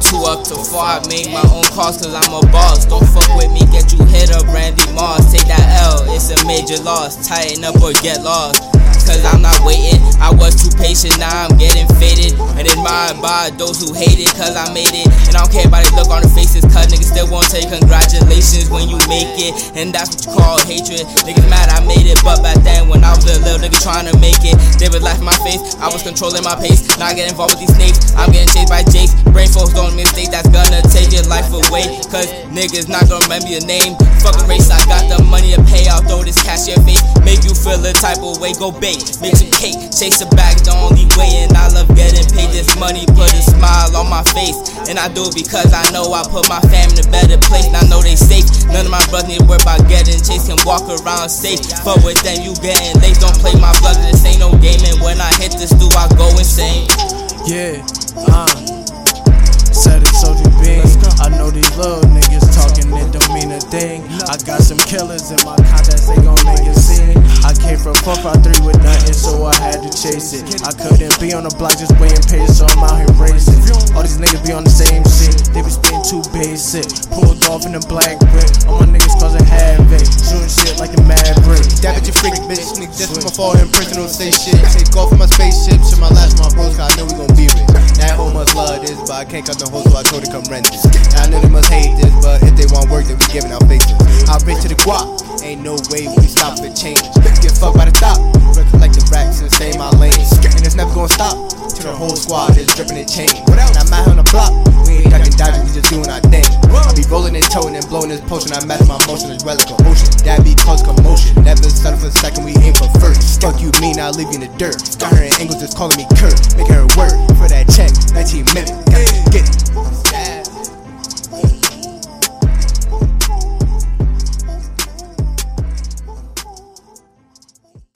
two up to four. I make my own calls cause I'm a boss. Don't fuck with me, get you hit up, Randy Moss. Take that L, it's a major loss. Tighten up or get lost. Cause I'm not waiting. I was too patient, now I'm getting faded. And admired by those who hate it, cause I made it. And I don't care about the look on their faces, cause niggas still won't you congratulations when you make it. And that's what you call hatred. Niggas mad I made it, but back then when I was a little nigga trying to make they was laughing my face. I was controlling my pace, not getting involved with these snakes. I'm getting chased by Jakes. Brain folks don't mistake, that's gonna take your life away. Cause niggas not gonna remember your name. Fuck a race, I feel a type of way. Go bait, make some cake, chase a bag the only way. And I love getting paid this money, put a smile on my face. And I do it because I know I put my fam in a better place. And I know they safe. None of my brothers need worry about getting chased, can walk around safe. But with them, you getting late. Don't play my blood, this ain't no game. And when I hit this, do I go insane? Yeah, uh. Said it, told you being. I know these little niggas talking, it don't mean a thing. I got some killers in my 453 with nothing, so I had to chase it. I couldn't be on the block just waiting pages, so I'm out here racing. All these niggas be on the same shit, they be spitting too basic. Pulled off in the black brick, all my niggas causing havoc. Shooting shit like the Maverick. Bitch a freak, bitch. Nigga, just from afar in prison, don't say shit. Take off in my spaceship, shit my last my bros, cause I know we gon' be rich. That hoe must love this, but I can't cut no hoes, so I told her come rent this. Now I know they must hate this, but if they want work, then we giving out faces. I bitch to the guap, no way we stop for change. Get fucked by the top, collect the racks and stay my lane. And it's never gonna stop till the whole squad is dripping in chain. And I'm out on the block, we ain't ducking dodging, we just doing our thing. I be rolling and towing and blowing this potion, I match my motion as well as ocean. That be cause commotion, never settle for second, we aim for first. Fuck you mean, I leave you in the dirt. Got her in angles just calling me Kurt, Make her work for that check.